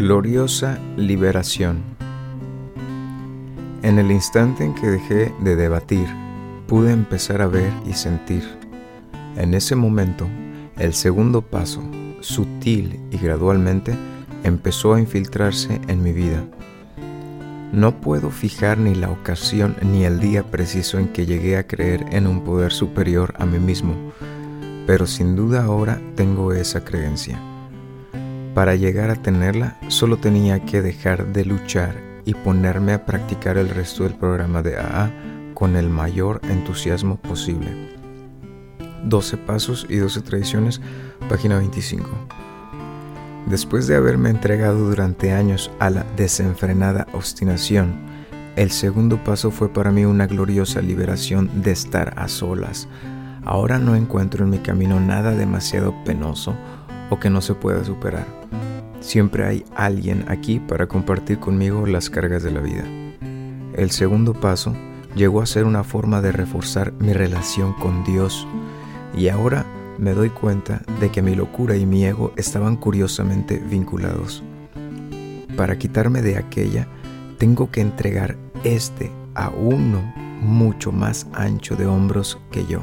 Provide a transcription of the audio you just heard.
Gloriosa liberación. En el instante en que dejé de debatir, pude empezar a ver y sentir. En ese momento, el segundo paso, sutil y gradualmente, empezó a infiltrarse en mi vida. No puedo fijar ni la ocasión ni el día preciso en que llegué a creer en un poder superior a mí mismo, pero sin duda ahora tengo esa creencia. Para llegar a tenerla, solo tenía que dejar de luchar y ponerme a practicar el resto del programa de AA con el mayor entusiasmo posible. 12 Pasos y 12 Tradiciones, página 25. Después de haberme entregado durante años a la desenfrenada obstinación, el segundo paso fue para mí una gloriosa liberación de estar a solas. Ahora no encuentro en mi camino nada demasiado penoso o que no se pueda superar. Siempre hay alguien aquí para compartir conmigo las cargas de la vida. El segundo paso llegó a ser una forma de reforzar mi relación con Dios y ahora me doy cuenta de que mi locura y mi ego estaban curiosamente vinculados. Para quitarme de aquella, tengo que entregar este a uno mucho más ancho de hombros que yo.